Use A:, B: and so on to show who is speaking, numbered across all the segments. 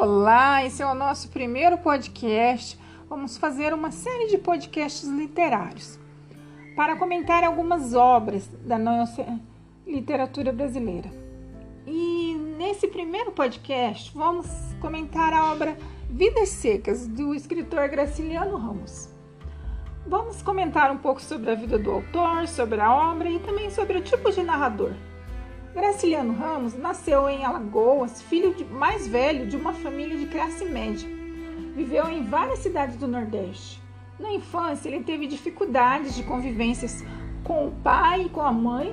A: Olá, esse é o nosso primeiro podcast. Vamos fazer uma série de podcasts literários para comentar algumas obras da nossa literatura brasileira. E nesse primeiro podcast, vamos comentar a obra Vidas Secas, do escritor Graciliano Ramos. Vamos comentar um pouco sobre a vida do autor, sobre a obra e também sobre o tipo de narrador. Graciliano Ramos nasceu em Alagoas, filho de, mais velho de uma família de classe média. Viveu em várias cidades do Nordeste. Na infância, ele teve dificuldades de convivências com o pai e com a mãe,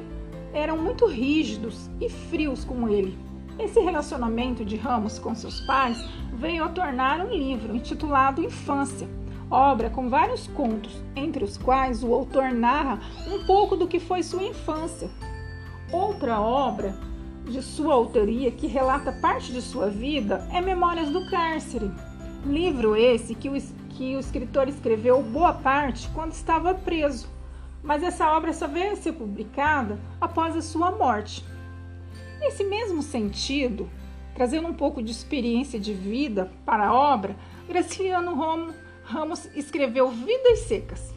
A: eram muito rígidos e frios com ele. Esse relacionamento de Ramos com seus pais veio a tornar um livro intitulado Infância, obra com vários contos, entre os quais o autor narra um pouco do que foi sua infância, Outra obra de sua autoria que relata parte de sua vida é Memórias do Cárcere. Livro esse que o, que o escritor escreveu boa parte quando estava preso, mas essa obra só veio a ser publicada após a sua morte. Nesse mesmo sentido, trazendo um pouco de experiência de vida para a obra, Graciliano Ramos escreveu Vidas Secas.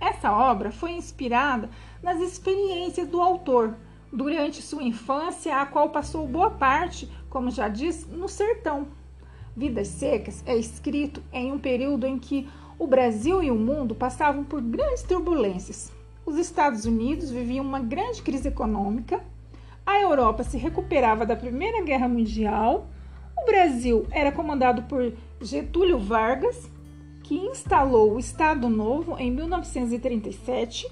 A: Essa obra foi inspirada nas experiências do autor durante sua infância, a qual passou boa parte, como já disse, no sertão. Vidas Secas é escrito em um período em que o Brasil e o mundo passavam por grandes turbulências. Os Estados Unidos viviam uma grande crise econômica, a Europa se recuperava da Primeira Guerra Mundial, o Brasil era comandado por Getúlio Vargas, que instalou o Estado Novo em 1937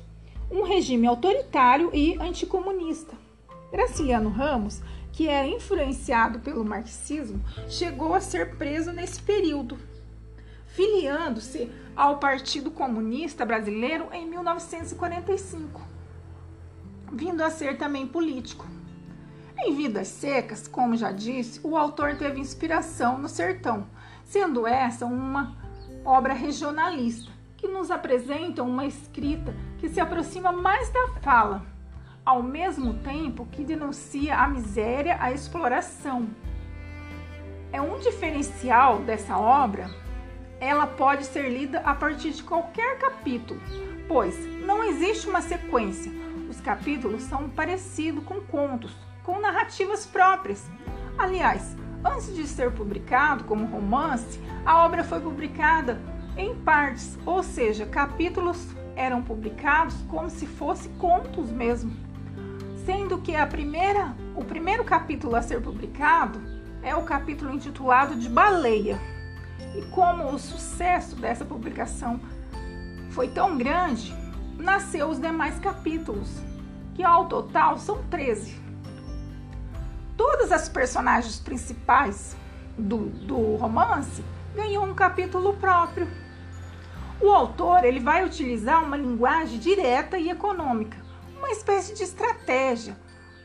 A: um regime autoritário e anticomunista. Graciliano Ramos, que era influenciado pelo marxismo, chegou a ser preso nesse período, filiando-se ao Partido Comunista Brasileiro em 1945, vindo a ser também político. Em Vidas Secas, como já disse, o autor teve inspiração no sertão, sendo essa uma obra regionalista que nos apresenta uma escrita que se aproxima mais da fala, ao mesmo tempo que denuncia a miséria, a exploração. É um diferencial dessa obra. Ela pode ser lida a partir de qualquer capítulo, pois não existe uma sequência. Os capítulos são parecidos com contos, com narrativas próprias. Aliás, antes de ser publicado como romance, a obra foi publicada em partes, ou seja, capítulos eram publicados como se fossem contos mesmo, sendo que a primeira, o primeiro capítulo a ser publicado é o capítulo intitulado de Baleia. E como o sucesso dessa publicação foi tão grande, nasceu os demais capítulos, que ao total são 13. Todas as personagens principais do, do romance ganhou um capítulo próprio. O autor ele vai utilizar uma linguagem direta e econômica, uma espécie de estratégia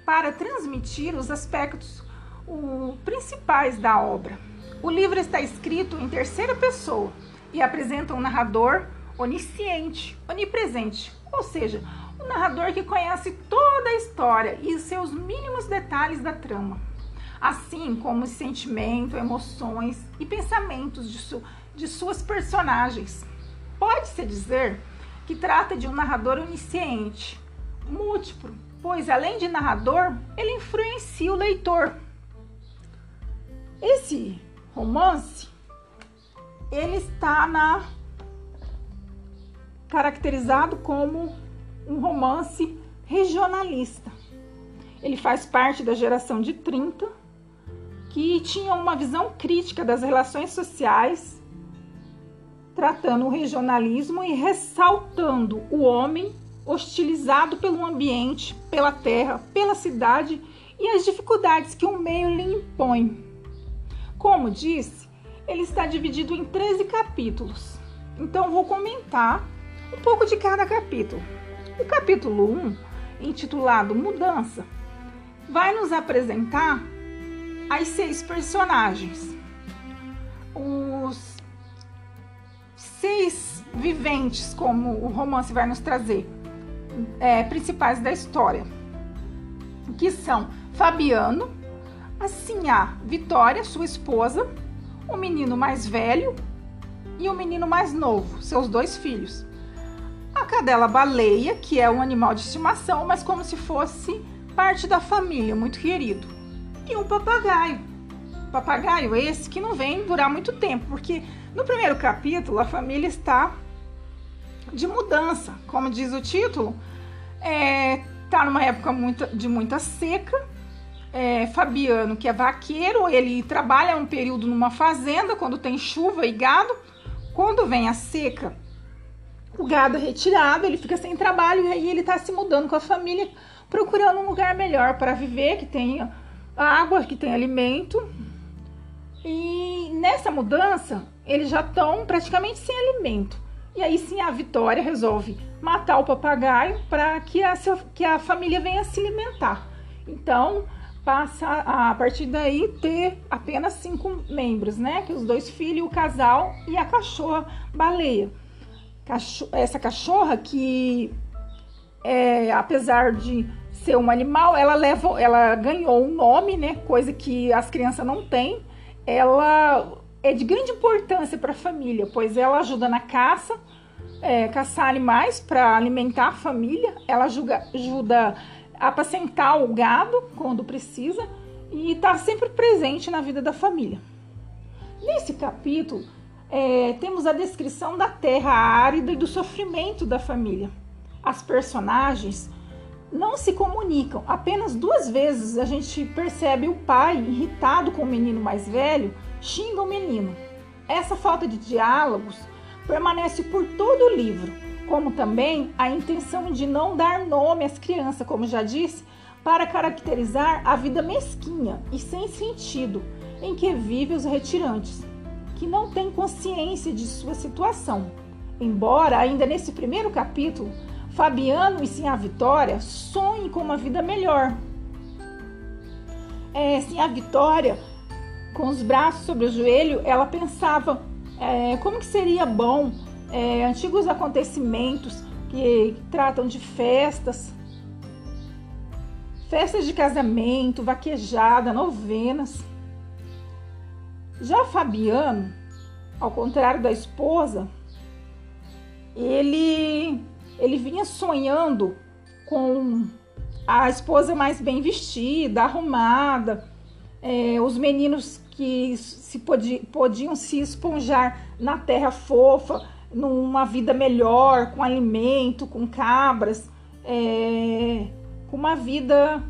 A: para transmitir os aspectos o, principais da obra. O livro está escrito em terceira pessoa e apresenta um narrador onisciente, onipresente, ou seja, um narrador que conhece toda a história e os seus mínimos detalhes da trama, assim como os sentimentos, emoções e pensamentos de, su de suas personagens. Pode-se dizer que trata de um narrador onisciente, múltiplo, pois além de narrador, ele influencia o leitor. Esse romance ele está na caracterizado como um romance regionalista. Ele faz parte da geração de 30 que tinha uma visão crítica das relações sociais tratando o regionalismo e ressaltando o homem hostilizado pelo ambiente, pela terra, pela cidade e as dificuldades que o meio lhe impõe. Como disse, ele está dividido em 13 capítulos. Então vou comentar um pouco de cada capítulo. O capítulo 1, intitulado Mudança, vai nos apresentar as seis personagens. Os seis viventes, como o romance vai nos trazer, é, principais da história, que são Fabiano, a Sinhá Vitória, sua esposa, o menino mais velho e o menino mais novo, seus dois filhos. A cadela baleia, que é um animal de estimação, mas como se fosse parte da família, muito querido. E um papagaio. Papagaio esse que não vem durar muito tempo, porque no primeiro capítulo a família está de mudança, como diz o título, é, tá numa época muito, de muita seca. É, Fabiano, que é vaqueiro, ele trabalha um período numa fazenda quando tem chuva e gado. Quando vem a seca, o gado é retirado, ele fica sem trabalho e aí ele está se mudando com a família, procurando um lugar melhor para viver, que tenha água, que tenha alimento. E nessa mudança, eles já estão praticamente sem alimento. E aí sim a Vitória resolve matar o papagaio para que a, que a família venha se alimentar. Então, passa a, a partir daí ter apenas cinco membros, né? Que os dois filhos, o casal e a cachorra baleia. Cacho essa cachorra que, é, apesar de ser um animal, ela leva, ela ganhou um nome, né? Coisa que as crianças não têm. Ela é de grande importância para a família, pois ela ajuda na caça, é, caçar animais para alimentar a família, ela ajuda, ajuda a apacentar o gado quando precisa e está sempre presente na vida da família. Nesse capítulo, é, temos a descrição da terra árida e do sofrimento da família. As personagens não se comunicam. Apenas duas vezes a gente percebe o pai, irritado com o menino mais velho, xinga o menino. Essa falta de diálogos permanece por todo o livro, como também a intenção de não dar nome às crianças, como já disse, para caracterizar a vida mesquinha e sem sentido em que vivem os retirantes, que não têm consciência de sua situação. Embora ainda nesse primeiro capítulo Fabiano e sim a Vitória sonhem com uma vida melhor. É, sim a Vitória com os braços sobre o joelho, ela pensava é, como que seria bom é, antigos acontecimentos que, que tratam de festas, festas de casamento, vaquejada, novenas. Já Fabiano, ao contrário da esposa, ele ele vinha sonhando com a esposa mais bem vestida, arrumada, é, os meninos que se podi, podiam se esponjar na terra fofa, numa vida melhor, com alimento, com cabras, é, com uma vida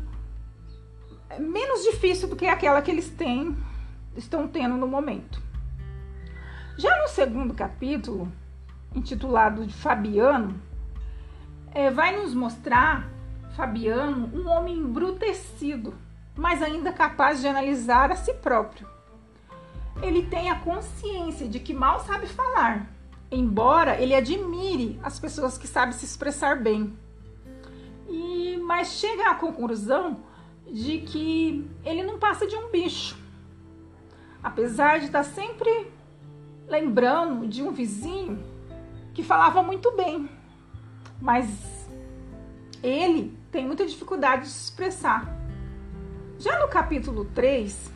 A: menos difícil do que aquela que eles têm, estão tendo no momento. Já no segundo capítulo, intitulado de Fabiano, é, vai nos mostrar Fabiano um homem embrutecido mas ainda capaz de analisar a si próprio. Ele tem a consciência de que mal sabe falar, embora ele admire as pessoas que sabem se expressar bem. E mas chega à conclusão de que ele não passa de um bicho. Apesar de estar sempre lembrando de um vizinho que falava muito bem, mas ele tem muita dificuldade de se expressar. Já no capítulo 3,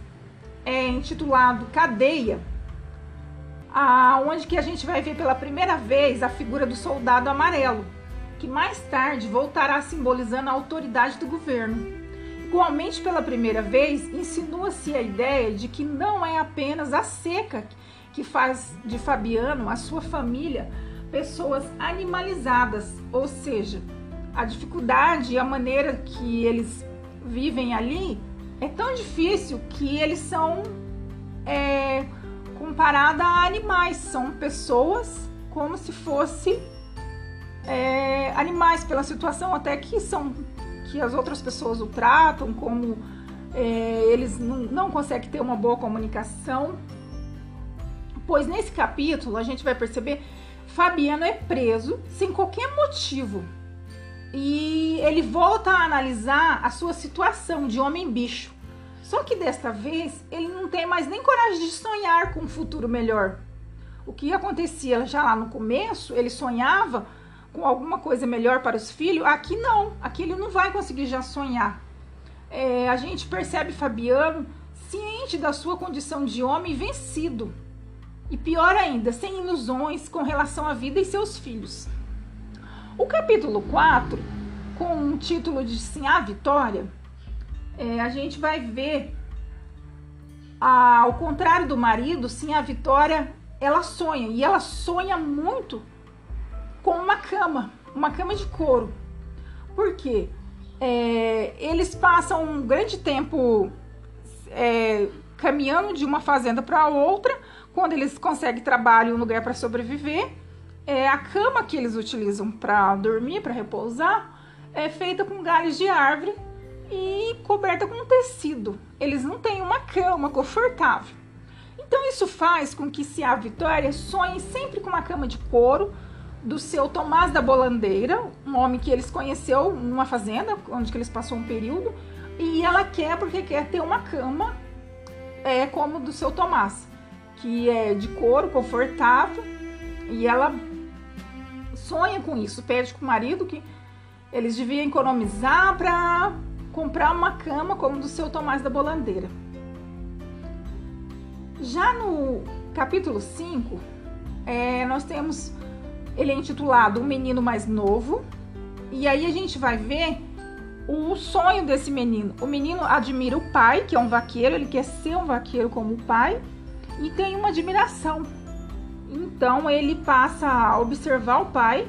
A: é intitulado Cadeia, onde que a gente vai ver pela primeira vez a figura do soldado amarelo, que mais tarde voltará simbolizando a autoridade do governo. Igualmente, pela primeira vez, insinua-se a ideia de que não é apenas a seca que faz de Fabiano, a sua família, pessoas animalizadas, ou seja, a dificuldade e a maneira que eles vivem ali é tão difícil que eles são é, comparados a animais, são pessoas como se fosse é, animais pela situação até que são que as outras pessoas o tratam como é, eles não, não conseguem ter uma boa comunicação. Pois nesse capítulo a gente vai perceber Fabiano é preso sem qualquer motivo e ele volta a analisar a sua situação de homem-bicho. Só que desta vez ele não tem mais nem coragem de sonhar com um futuro melhor. O que acontecia já lá no começo, ele sonhava com alguma coisa melhor para os filhos, aqui não, aqui ele não vai conseguir já sonhar. É, a gente percebe Fabiano ciente da sua condição de homem vencido E pior ainda, sem ilusões com relação à vida e seus filhos. O capítulo 4, com o título de Sim a Vitória, é, a gente vai ver, a, ao contrário do marido, sim, a Vitória, ela sonha, e ela sonha muito com uma cama, uma cama de couro. Por quê? É, eles passam um grande tempo é, caminhando de uma fazenda para outra, quando eles conseguem trabalho e um lugar para sobreviver, é, a cama que eles utilizam para dormir, para repousar, é feita com galhos de árvore e coberta com tecido. Eles não têm uma cama confortável. Então isso faz com que se a Vitória sonhe sempre com uma cama de couro do seu Tomás da Bolandeira, um homem que eles conheceu numa fazenda, onde eles passou um período, e ela quer porque quer ter uma cama é como do seu Tomás, que é de couro, confortável, e ela sonha com isso, pede com o marido que eles deviam economizar para comprar uma cama como do seu Tomás da Bolandeira. Já no capítulo 5, é, nós temos ele é intitulado O Menino Mais Novo, e aí a gente vai ver o sonho desse menino. O menino admira o pai, que é um vaqueiro, ele quer ser um vaqueiro como o pai, e tem uma admiração então ele passa a observar o pai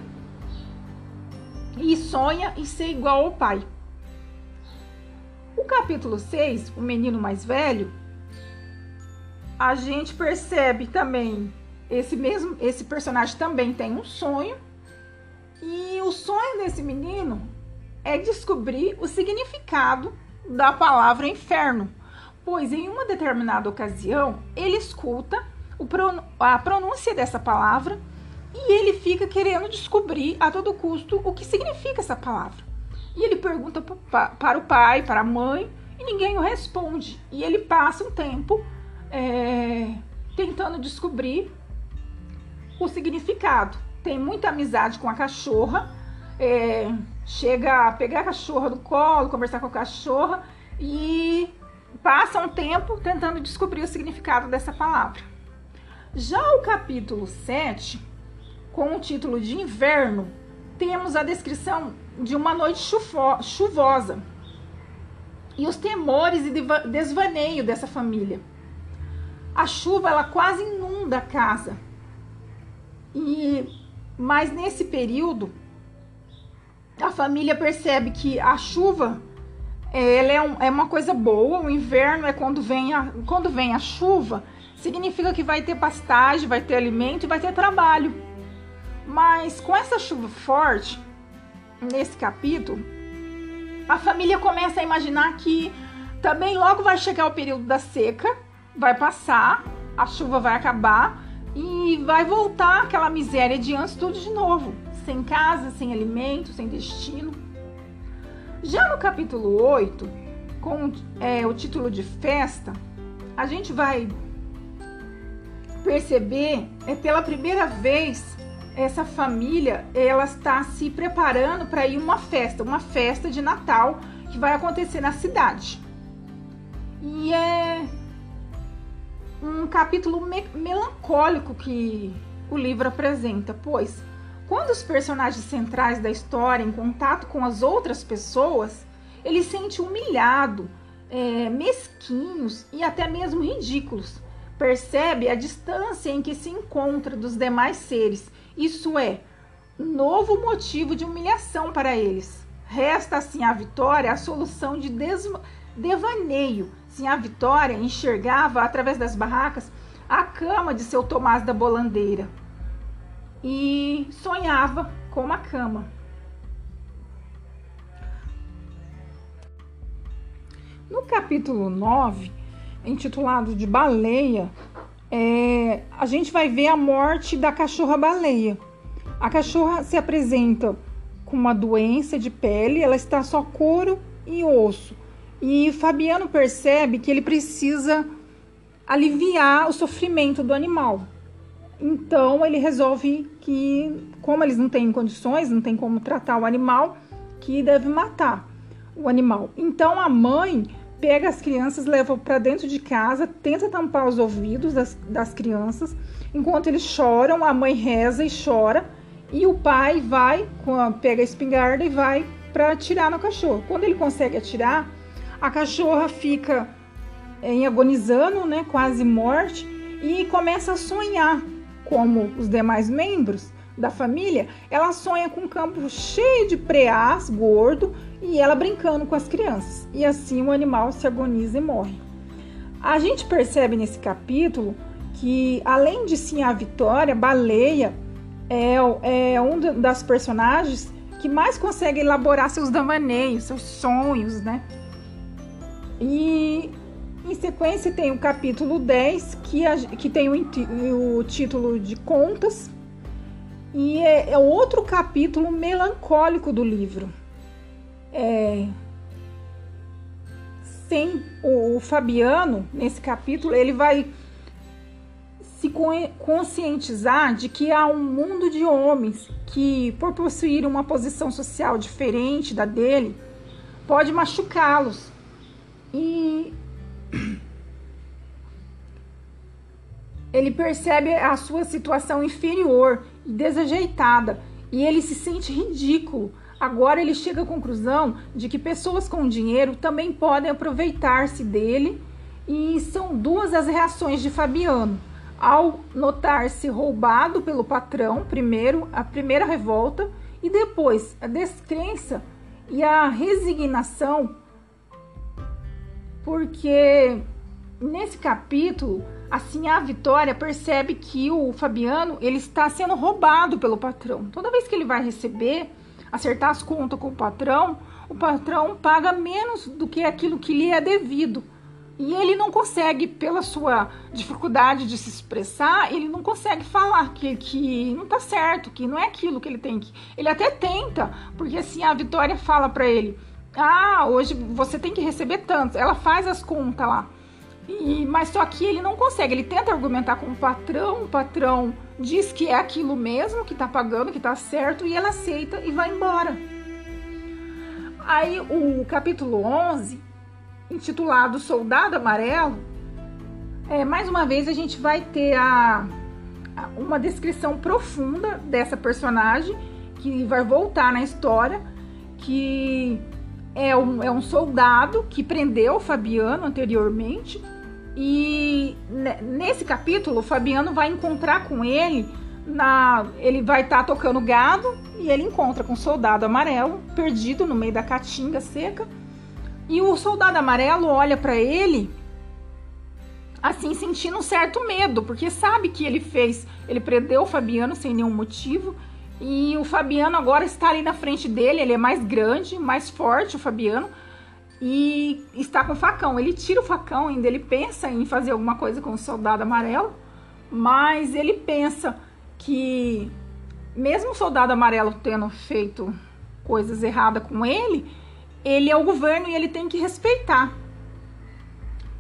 A: e sonha em ser igual ao pai. O capítulo 6, o menino mais velho, a gente percebe também esse mesmo esse personagem também tem um sonho e o sonho desse menino é descobrir o significado da palavra inferno, pois em uma determinada ocasião ele escuta a pronúncia dessa palavra e ele fica querendo descobrir a todo custo o que significa essa palavra. E ele pergunta para o pai, para a mãe, e ninguém o responde. E ele passa um tempo é, tentando descobrir o significado. Tem muita amizade com a cachorra, é, chega a pegar a cachorra do colo, conversar com a cachorra e passa um tempo tentando descobrir o significado dessa palavra. Já o capítulo 7, com o título de Inverno, temos a descrição de uma noite chuvosa e os temores e desvaneio dessa família. A chuva ela quase inunda a casa. E mas nesse período a família percebe que a chuva ela é, um, é uma coisa boa, o inverno é quando vem a, quando vem a chuva, significa que vai ter pastagem, vai ter alimento e vai ter trabalho. Mas com essa chuva forte, nesse capítulo, a família começa a imaginar que também logo vai chegar o período da seca, vai passar, a chuva vai acabar e vai voltar aquela miséria de antes tudo de novo, sem casa, sem alimento, sem destino. Já no capítulo 8, com é, o título de festa, a gente vai perceber é pela primeira vez essa família ela está se preparando para ir uma festa, uma festa de Natal que vai acontecer na cidade. E é um capítulo me melancólico que o livro apresenta, pois quando os personagens centrais da história, em contato com as outras pessoas, eles se sentem humilhados, é, mesquinhos e até mesmo ridículos percebe a distância em que se encontra dos demais seres. Isso é, novo motivo de humilhação para eles. Resta assim a vitória a solução de devaneio. Sim, a vitória enxergava através das barracas a cama de seu Tomás da Bolandeira e sonhava com uma cama. No capítulo 9, intitulado de Baleia, é, a gente vai ver a morte da cachorra-baleia. A cachorra se apresenta com uma doença de pele, ela está só couro e osso. E Fabiano percebe que ele precisa aliviar o sofrimento do animal. Então ele resolve que, como eles não têm condições, não tem como tratar o animal, que deve matar o animal. Então a mãe pega as crianças, leva para dentro de casa, tenta tampar os ouvidos das, das crianças. Enquanto eles choram, a mãe reza e chora. E o pai vai, pega a espingarda e vai para atirar no cachorro. Quando ele consegue atirar, a cachorra fica em agonizando, né, quase morte, e começa a sonhar como os demais membros da família. Ela sonha com um campo cheio de preás, gordo, e ela brincando com as crianças. E assim o animal se agoniza e morre. A gente percebe nesse capítulo que, além de sim a Vitória, Baleia é, é um das personagens que mais consegue elaborar seus damaneios, seus sonhos, né? E em sequência tem o capítulo 10, que, a, que tem o, o, título de Contas, e é, é outro capítulo melancólico do livro. É, sem o, o Fabiano, nesse capítulo, ele vai se conscientizar de que há um mundo de homens que, por possuir uma posição social diferente da dele, pode machucá-los. E ele percebe a sua situação inferior e desajeitada e ele se sente ridículo. Agora ele chega à conclusão de que pessoas com dinheiro também podem aproveitar-se dele e são duas as reações de Fabiano. Ao notar-se roubado pelo patrão, primeiro a primeira revolta e depois a descrença e a resignação, porque nesse capítulo Assim, a Vitória percebe que o Fabiano ele está sendo roubado pelo patrão. Toda vez que ele vai receber, acertar as contas com o patrão, o patrão paga menos do que aquilo que lhe é devido. E ele não consegue, pela sua dificuldade de se expressar, ele não consegue falar que, que não tá certo, que não é aquilo que ele tem que. Ele até tenta, porque assim a Vitória fala para ele: Ah, hoje você tem que receber tanto. Ela faz as contas lá. E, mas só que ele não consegue, ele tenta argumentar com o patrão, o patrão diz que é aquilo mesmo, que tá pagando, que tá certo, e ela aceita e vai embora. Aí o capítulo 11, intitulado Soldado Amarelo, é, mais uma vez a gente vai ter a, a, uma descrição profunda dessa personagem que vai voltar na história, que é um, é um soldado que prendeu o Fabiano anteriormente e nesse capítulo, o Fabiano vai encontrar com ele na, ele vai estar tá tocando gado e ele encontra com um soldado amarelo perdido no meio da caatinga seca. E o soldado amarelo olha para ele assim sentindo um certo medo, porque sabe que ele fez, ele prendeu o Fabiano sem nenhum motivo. E o Fabiano agora está ali na frente dele, ele é mais grande, mais forte, o Fabiano e está com o facão. Ele tira o facão, ainda ele pensa em fazer alguma coisa com o soldado amarelo, mas ele pensa que mesmo o soldado amarelo tendo feito coisas erradas com ele, ele é o governo e ele tem que respeitar.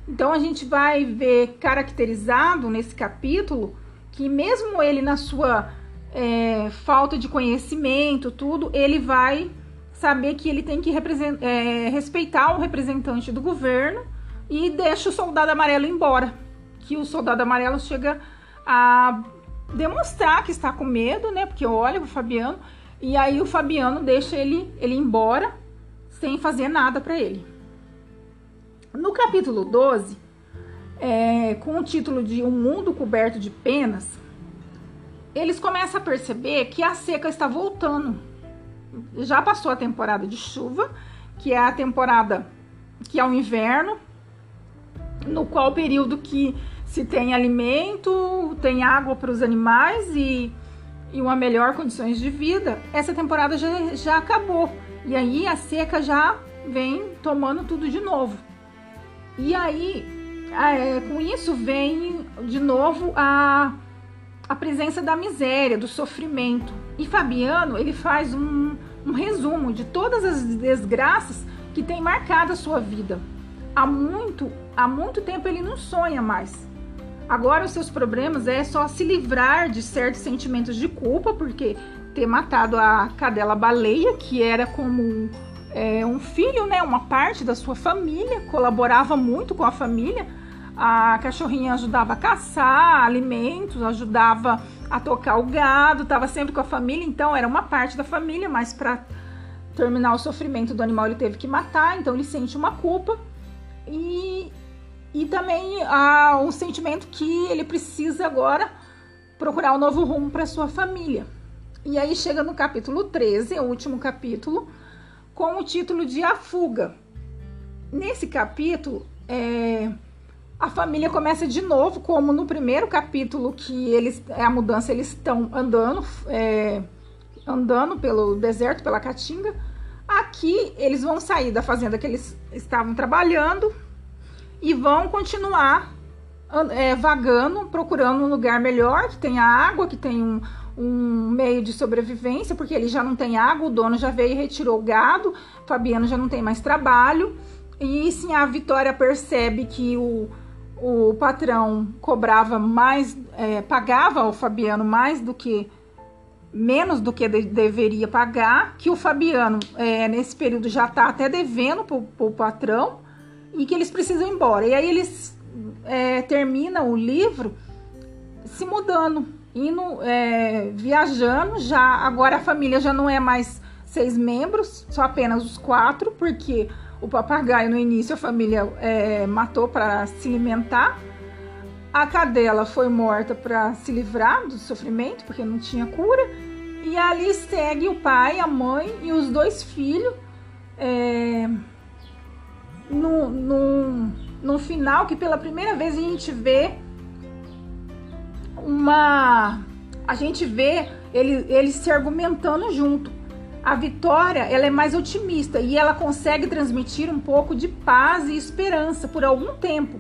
A: Então a gente vai ver caracterizado nesse capítulo que mesmo ele na sua é, falta de conhecimento, tudo, ele vai saber que ele tem que é, respeitar o representante do governo e deixa o soldado amarelo embora. Que o soldado amarelo chega a demonstrar que está com medo, né? Porque olha o Fabiano e aí o Fabiano deixa ele ele embora sem fazer nada para ele. No capítulo 12, é, com o título de Um Mundo Coberto de Penas, eles começam a perceber que a seca está voltando já passou a temporada de chuva, que é a temporada que é o inverno, no qual período que se tem alimento, tem água para os animais e, e uma melhor condições de vida, essa temporada já, já acabou. E aí a seca já vem tomando tudo de novo. E aí, é, com isso vem de novo a, a presença da miséria, do sofrimento. E Fabiano, ele faz um, um resumo de todas as desgraças que tem marcado a sua vida. Há muito, há muito tempo ele não sonha mais. Agora os seus problemas é só se livrar de certos sentimentos de culpa, porque ter matado a cadela baleia, que era como é, um filho, né, uma parte da sua família, colaborava muito com a família. A cachorrinha ajudava a caçar alimentos, ajudava a tocar o gado, estava sempre com a família, então era uma parte da família, mas para terminar o sofrimento do animal ele teve que matar, então ele sente uma culpa e, e também há um sentimento que ele precisa agora procurar um novo rumo para sua família. E aí chega no capítulo 13, o último capítulo, com o título de A Fuga. Nesse capítulo, é, a família começa de novo, como no primeiro capítulo, que eles é a mudança, eles estão andando, é, andando pelo deserto, pela caatinga. Aqui eles vão sair da fazenda que eles estavam trabalhando e vão continuar é, vagando, procurando um lugar melhor, que tenha água, que tenha um, um meio de sobrevivência, porque ele já não tem água, o dono já veio e retirou o gado, Fabiano já não tem mais trabalho. E sim, a Vitória percebe que o, o patrão cobrava mais, é, pagava ao Fabiano mais do que menos do que de, deveria pagar, que o Fabiano é, nesse período já está até devendo para o patrão e que eles precisam ir embora. E aí eles é, terminam o livro se mudando, indo é, viajando. Já agora a família já não é mais seis membros, só apenas os quatro, porque o papagaio no início a família é, matou para se alimentar. A cadela foi morta para se livrar do sofrimento, porque não tinha cura. E ali segue o pai, a mãe e os dois filhos. É, no, no, no final, que pela primeira vez a gente vê uma. A gente vê ele, eles se argumentando junto. A Vitória, ela é mais otimista e ela consegue transmitir um pouco de paz e esperança por algum tempo.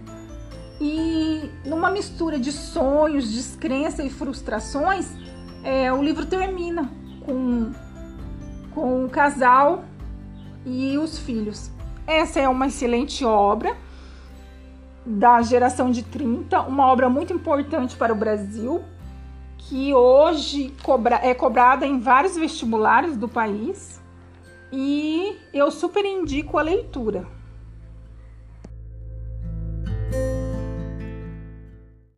A: E numa mistura de sonhos, descrença e frustrações, é, o livro termina com, com o casal e os filhos. Essa é uma excelente obra da geração de 30, uma obra muito importante para o Brasil, que hoje cobra, é cobrada em vários vestibulares do país e eu super indico a leitura.